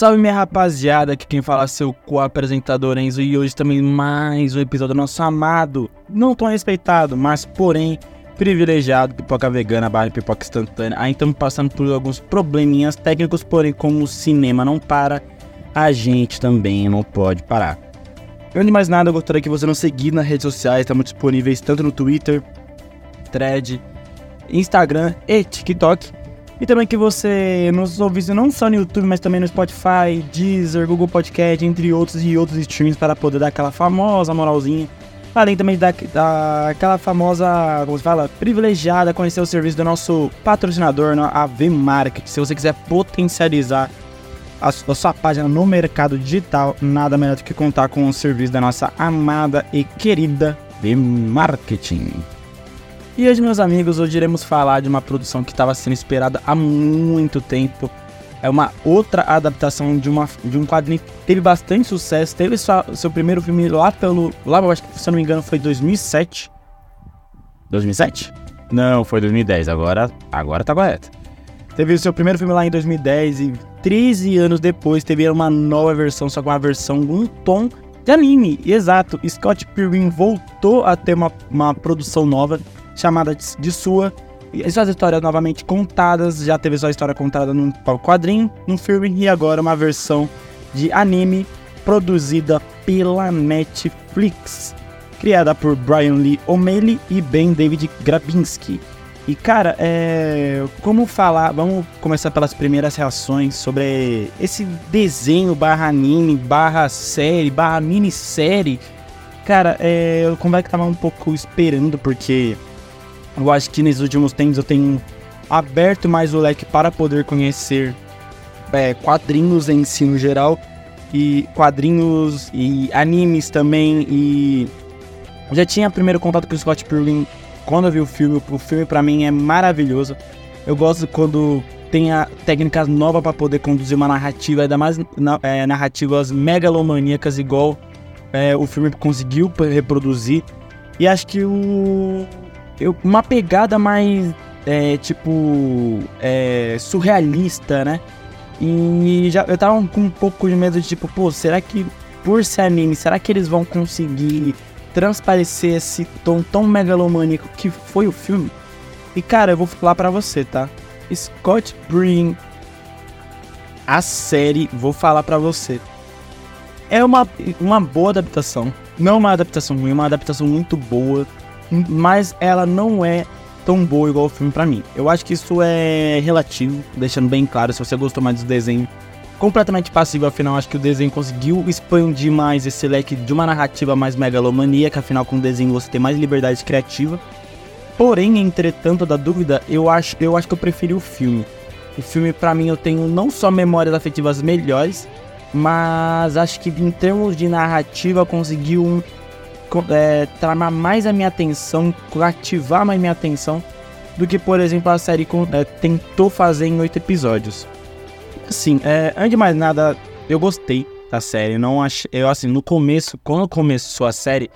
Salve minha rapaziada, aqui quem fala é seu co-apresentador Enzo e hoje também mais um episódio do nosso amado, não tão respeitado, mas porém privilegiado Pipoca Vegana barra Pipoca Instantânea. Aí estamos passando por alguns probleminhas técnicos, porém como o cinema não para, a gente também não pode parar. Antes de mais nada, eu gostaria que você nos seguisse nas redes sociais, estamos disponíveis tanto no Twitter, Thread, Instagram e TikTok. E também que você nos ouvisse não só no YouTube, mas também no Spotify, Deezer, Google Podcast, entre outros e outros streams para poder dar aquela famosa moralzinha. Além também da, da aquela famosa, como se fala, privilegiada conhecer o serviço do nosso patrocinador, a V Market. Se você quiser potencializar a, sua página no mercado digital, nada melhor do que contar com o serviço da nossa amada e querida V Marketing. E hoje, meus amigos, hoje iremos falar de uma produção que estava sendo esperada há muito tempo. É uma outra adaptação de, uma, de um quadrinho que teve bastante sucesso. Teve sua, seu primeiro filme lá pelo. Lá, eu acho que, se eu não me engano, foi 2007. 2007? Não, foi 2010. Agora, agora tá correto. Teve seu primeiro filme lá em 2010 e 13 anos depois teve uma nova versão, só com uma versão, um tom de anime. Exato, Scott Pilgrim voltou a ter uma, uma produção nova chamada de sua. E suas histórias novamente contadas, já teve sua história contada num quadrinho, num filme e agora uma versão de anime produzida pela Netflix, criada por Brian Lee O'Malley e Ben David Grabinski. E cara, é... como falar? Vamos começar pelas primeiras reações sobre esse desenho barra anime, barra série, barra minissérie. Cara, é... como é que tava um pouco esperando, porque eu acho que nesses últimos tempos eu tenho aberto mais o leque para poder conhecer é, quadrinhos em si no geral e quadrinhos e animes também e já tinha primeiro contato com o Scott Pilgrim quando eu vi o filme. O filme para mim é maravilhoso. Eu gosto quando tem a técnicas novas para poder conduzir uma narrativa, ainda mais na, é, narrativas megalomaníacas igual é, o filme conseguiu reproduzir. E acho que o eu, uma pegada mais, é, tipo, é, surrealista, né? E já, eu tava com um pouco de medo de, tipo, pô, será que, por ser anime, será que eles vão conseguir transparecer esse tom tão megalomaníaco que foi o filme? E, cara, eu vou falar para você, tá? Scott Bring, a série, vou falar para você. É uma, uma boa adaptação. Não uma adaptação ruim, é uma adaptação muito boa mas ela não é tão boa igual o filme para mim. Eu acho que isso é relativo, deixando bem claro se você gostou mais do desenho. Completamente passivo, afinal, acho que o desenho conseguiu expandir mais esse leque de uma narrativa mais megalomaníaca, afinal, com o desenho você tem mais liberdade criativa. Porém, entretanto, da dúvida, eu acho, eu acho que eu preferi o filme. O filme, para mim, eu tenho não só memórias afetivas melhores, mas acho que em termos de narrativa conseguiu um é, tramar mais a minha atenção, ativar mais minha atenção do que, por exemplo, a série é, tentou fazer em oito episódios. Assim, é, antes de mais nada, eu gostei da série. Não achei, eu assim, no começo, quando começou a série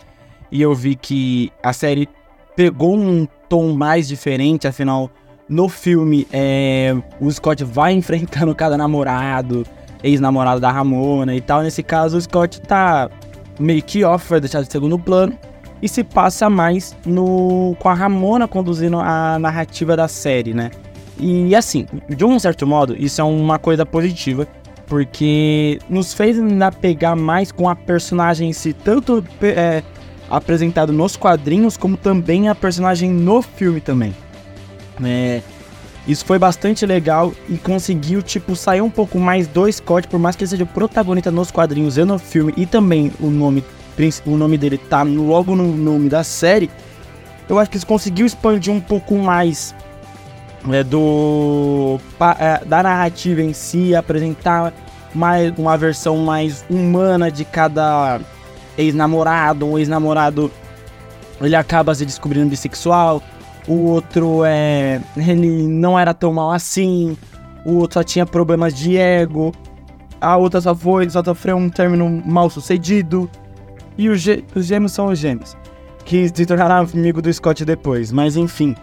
e eu vi que a série pegou um tom mais diferente, afinal, no filme é, o Scott vai enfrentando cada namorado, ex-namorado da Ramona e tal. Nesse caso, o Scott tá meio que off, foi deixado de segundo plano e se passa mais no com a Ramona conduzindo a narrativa da série, né? E assim, de um certo modo, isso é uma coisa positiva, porque nos fez ainda pegar mais com a personagem em si, tanto é, apresentado nos quadrinhos, como também a personagem no filme também. É, isso foi bastante legal e conseguiu, tipo, sair um pouco mais do Scott, por mais que ele seja o protagonista nos quadrinhos e no filme, e também o nome, o nome dele tá logo no nome da série. Eu acho que isso conseguiu expandir um pouco mais é, do é, da narrativa em si, apresentar mais uma versão mais humana de cada ex-namorado, um ex-namorado ele acaba se descobrindo bissexual, o outro é. Ele não era tão mal assim, o outro só tinha problemas de ego, a outra só foi, só sofreu um término mal sucedido. E os, os gêmeos são os gêmeos, que se tornaram amigo do Scott depois, mas enfim.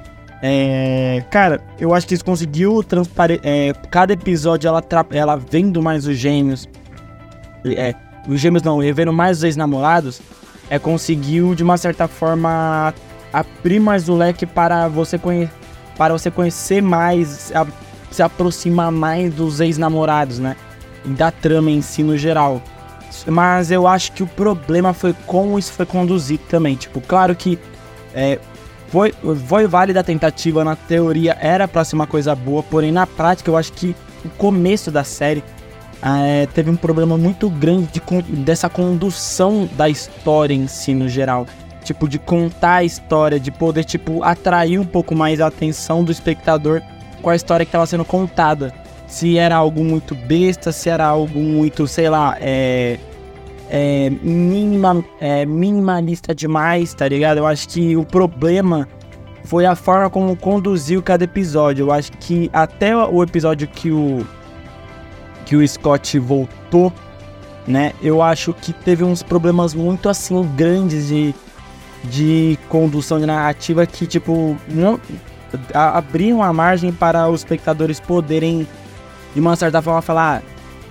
É, cara, eu acho que eles conseguiu transparecer. É, cada episódio ela, ela vendo mais os gêmeos. É, os gêmeos não, revendo mais os ex-namorados. É, conseguiu de uma certa forma abrir mais o leque para você, conhe para você conhecer mais, a, se aproximar mais dos ex-namorados, né? E da trama em si no geral. Mas eu acho que o problema foi como isso foi conduzido também. Tipo, claro que é, foi, foi válida a tentativa, na teoria era pra ser uma coisa boa, porém na prática eu acho que o começo da série é, teve um problema muito grande de, dessa condução da história em si no geral. Tipo, de contar a história, de poder, tipo, atrair um pouco mais a atenção do espectador com a história que estava sendo contada. Se era algo muito besta, se era algo muito, sei lá, é, é, minima, é, minimalista demais, tá ligado? Eu acho que o problema foi a forma como conduziu cada episódio. Eu acho que até o episódio que o que o Scott voltou, né? Eu acho que teve uns problemas muito assim grandes de, de condução de narrativa que tipo não abriam a margem para os espectadores poderem de uma certa forma falar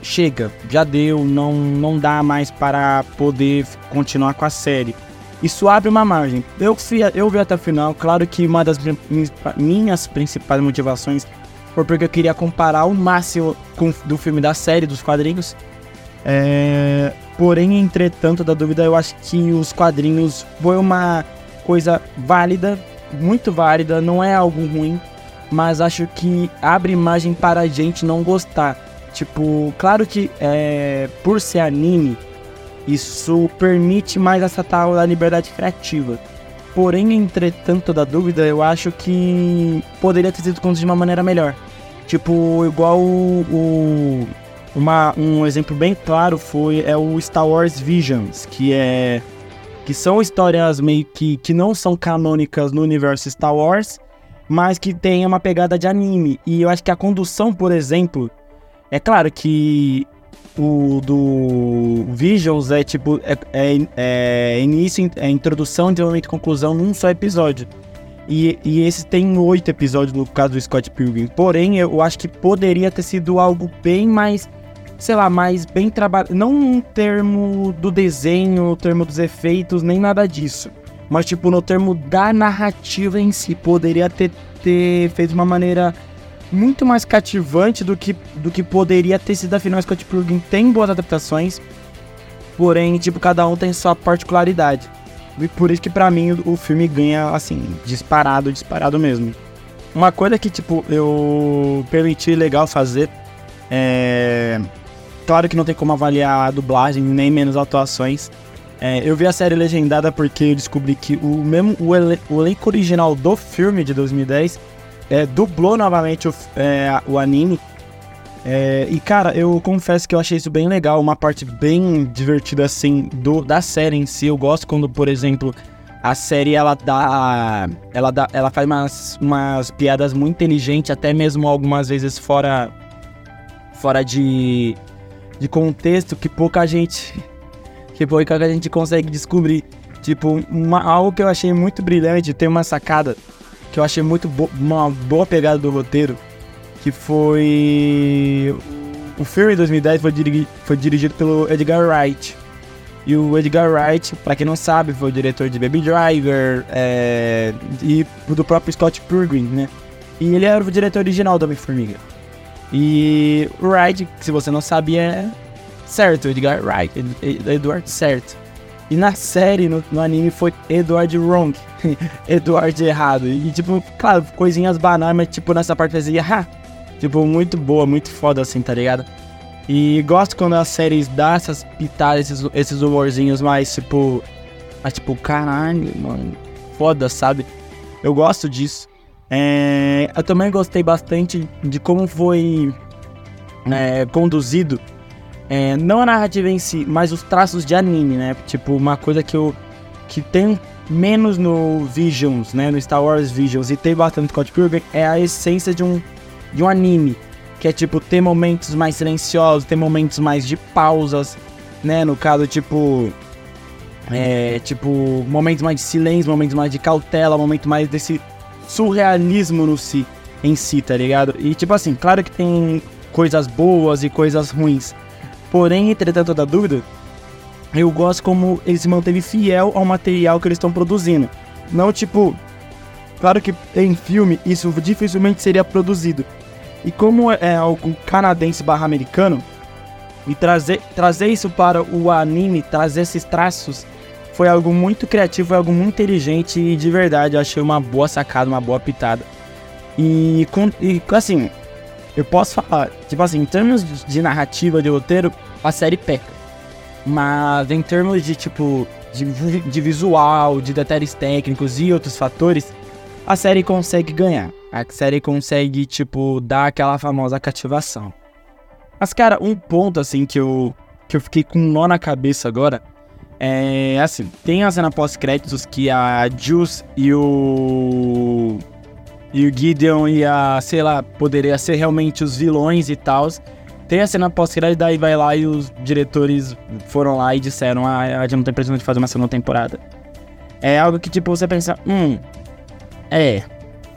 chega, já deu, não, não dá mais para poder continuar com a série. Isso abre uma margem. Eu, fui, eu vi até o final, claro que uma das minhas principais motivações foi porque eu queria comparar o máximo com, do filme da série, dos quadrinhos. É, porém, entretanto, da dúvida, eu acho que os quadrinhos foi uma coisa válida, muito válida, não é algo ruim, mas acho que abre imagem para a gente não gostar. Tipo, claro que é, por ser anime, isso permite mais essa tal da liberdade criativa. Porém, entretanto, da dúvida, eu acho que poderia ter sido conduzido de uma maneira melhor. Tipo, igual o, o, uma, um exemplo bem claro foi é o Star Wars Visions, que é que são histórias meio que que não são canônicas no universo Star Wars, mas que tem uma pegada de anime. E eu acho que a condução, por exemplo, é claro que o do Visions é tipo. É, é, é início, é introdução, desenvolvimento e conclusão num só episódio. E, e esse tem oito episódios no caso do Scott Pilgrim. Porém, eu acho que poderia ter sido algo bem mais. Sei lá, mais bem trabalhado. Não um termo do desenho, termo dos efeitos, nem nada disso. Mas, tipo, no termo da narrativa em si. Poderia ter, ter feito de uma maneira muito mais cativante do que, do que poderia ter sido. Afinal, Scott Pilgrim tem boas adaptações, porém, tipo, cada um tem sua particularidade. E por isso que para mim o, o filme ganha, assim, disparado, disparado mesmo. Uma coisa que, tipo, eu permiti legal fazer é. Claro que não tem como avaliar a dublagem, nem menos atuações. É, eu vi a série legendada porque eu descobri que o mesmo o, ele, o elenco original do filme de 2010 é, dublou novamente o, é, o anime. É, e cara, eu confesso que eu achei isso bem legal, uma parte bem divertida assim do, da série em si. Eu gosto quando, por exemplo, a série ela dá, ela dá, ela faz umas, umas piadas muito inteligentes, até mesmo algumas vezes fora, fora de, de contexto que pouca gente, que pouca gente consegue descobrir. Tipo, uma, algo que eu achei muito brilhante, tem uma sacada que eu achei muito bo uma boa pegada do roteiro, que foi o filme de 2010 foi, foi dirigido pelo Edgar Wright. E o Edgar Wright, para quem não sabe, foi o diretor de Baby Driver é, e do próprio Scott Pilgrim, né? E ele era o diretor original do Homem-Formiga. E o Wright, se você não sabia, é certo, Edgar Wright, Edward certo. E na série, no, no anime, foi Edward Wrong. Edward errado. E, tipo, claro, coisinhas banais, mas, tipo, nessa parte fazia, ha! Tipo, muito boa, muito foda, assim, tá ligado? E gosto quando as séries dão essas pitadas, esses, esses humorzinhos mais, tipo... Mais, tipo, caralho, mano. Foda, sabe? Eu gosto disso. É, eu também gostei bastante de como foi é, conduzido é, não a narrativa em si, mas os traços de anime, né? Tipo, uma coisa que eu. que tem menos no Visions, né? No Star Wars Visions e tem bastante no Scott Pilgrim é a essência de um, de um anime. Que é tipo, ter momentos mais silenciosos, ter momentos mais de pausas, né? No caso, tipo. É, tipo, momentos mais de silêncio, momentos mais de cautela, momento mais desse surrealismo no si, em si, tá ligado? E tipo assim, claro que tem coisas boas e coisas ruins. Porém, entretanto da dúvida, eu gosto como ele se manteve fiel ao material que eles estão produzindo. Não tipo, claro que em filme isso dificilmente seria produzido. E como é algo canadense barra americano, e trazer, trazer isso para o anime, trazer esses traços, foi algo muito criativo, foi algo muito inteligente e de verdade eu achei uma boa sacada, uma boa pitada. E, com, e assim, eu posso falar, tipo assim, em termos de narrativa, de roteiro, a série peca. Mas em termos de tipo, de, de visual, de detalhes técnicos e outros fatores, a série consegue ganhar. A série consegue, tipo, dar aquela famosa cativação. Mas, cara, um ponto, assim, que eu, que eu fiquei com um nó na cabeça agora é, assim, tem a cena pós-créditos que a Juice e o... E o Gideon e a, sei lá, poderia ser realmente os vilões e tal. Tem a cena pós-crédito, daí vai lá e os diretores foram lá e disseram, ah, a gente não tem pretensão de fazer uma segunda temporada. É algo que, tipo, você pensa, hum, é,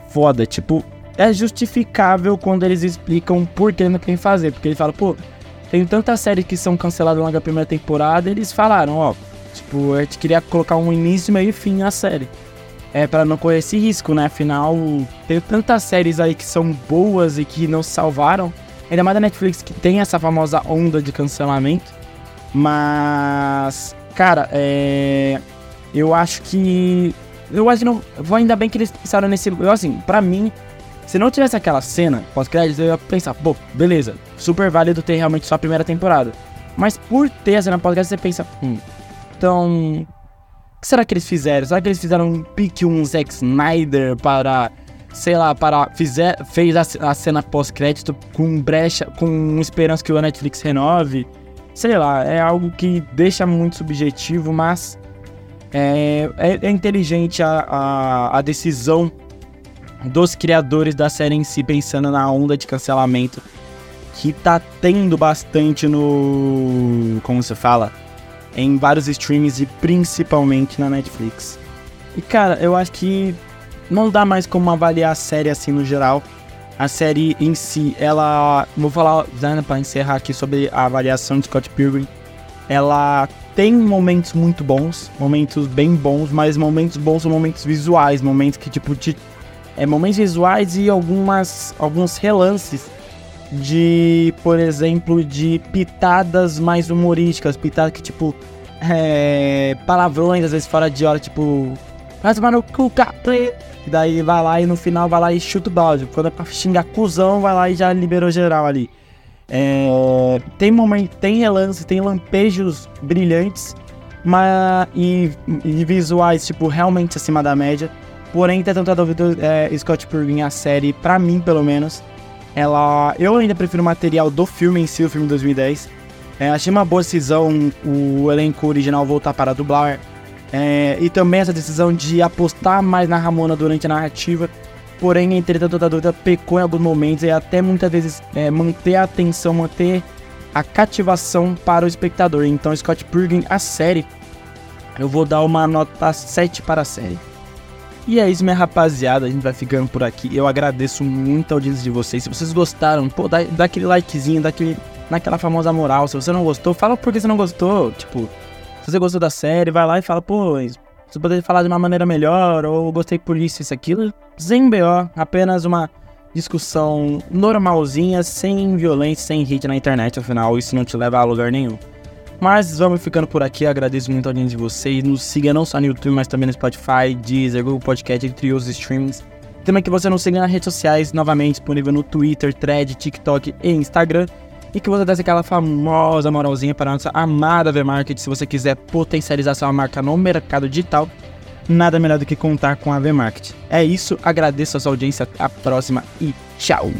foda, tipo, é justificável quando eles explicam por que não querem fazer. Porque ele fala, pô, tem tantas séries que são canceladas logo na primeira temporada, eles falaram, ó, tipo, a gente queria colocar um início, meio e fim na série. É, para não correr esse risco, né? Afinal, tem tantas séries aí que são boas e que não salvaram. Ainda mais da Netflix, que tem essa famosa onda de cancelamento. Mas, cara, é. Eu acho que. Eu acho que não. Ainda bem que eles pensaram nesse. Eu, assim, pra mim, se não tivesse aquela cena pós-créditos, eu ia pensar, pô, beleza, super válido ter realmente só a primeira temporada. Mas por ter a cena pós-créditos, você pensa, hum, então. O que será que eles fizeram? Será que eles fizeram um pique um Zack Snyder para. Sei lá, para. Fizer, fez a, a cena pós-crédito com brecha. com esperança que o Netflix renove? Sei lá, é algo que deixa muito subjetivo, mas. É, é, é inteligente a, a, a decisão dos criadores da série em si, pensando na onda de cancelamento que tá tendo bastante no. Como se fala? Em vários streams e principalmente na Netflix. E cara, eu acho que não dá mais como avaliar a série assim no geral. A série em si, ela. Vou falar, Zana, pra encerrar aqui sobre a avaliação de Scott Pilgrim. Ela tem momentos muito bons, momentos bem bons, mas momentos bons são momentos visuais, momentos que, tipo, te é, momentos visuais e algumas, alguns relances de, por exemplo, de pitadas mais humorísticas, pitadas que, tipo, é, palavrões, às vezes fora de hora, tipo, vai tomar no cu. E daí vai lá e no final vai lá e chuta o balde. Quando é pra xingar cuzão, vai lá e já liberou geral ali. É, tem momento, tem relances, tem lampejos brilhantes, mas e, e visuais, tipo, realmente acima da média. Porém, tanto a dúvida, é, Scott Pilgrim, a série, pra mim pelo menos, ela. Eu ainda prefiro o material do filme em si, o filme de 2010. É, achei uma boa decisão o elenco original voltar para dublar. É, e também essa decisão de apostar mais na Ramona durante a narrativa. Porém, entretanto, a dúvida pecou em alguns momentos e até muitas vezes é, manter a atenção, manter a cativação para o espectador. Então, Scott Pilgrim, a série, eu vou dar uma nota 7 para a série. E é isso, minha rapaziada. A gente vai ficando por aqui. Eu agradeço muito a audiência de vocês. Se vocês gostaram, pô, dá, dá aquele likezinho, dá aquele, naquela famosa moral. Se você não gostou, fala por que você não gostou. Tipo, se você gostou da série, vai lá e fala, pô, você poderia falar de uma maneira melhor, ou gostei por isso, isso, aquilo. Sem BO, apenas uma discussão normalzinha, sem violência, sem hate na internet, afinal, isso não te leva a lugar nenhum. Mas vamos ficando por aqui. Agradeço muito a audiência de vocês. Nos siga não só no YouTube, mas também no Spotify, Deezer, Google Podcast, entre outros streams. Também que você nos siga nas redes sociais, novamente disponível no Twitter, Thread, TikTok e Instagram. E que você desse aquela famosa moralzinha para a nossa amada V-Market. Se você quiser potencializar sua marca no mercado digital, nada melhor do que contar com a V-Market. É isso, agradeço a sua audiência, a próxima e tchau!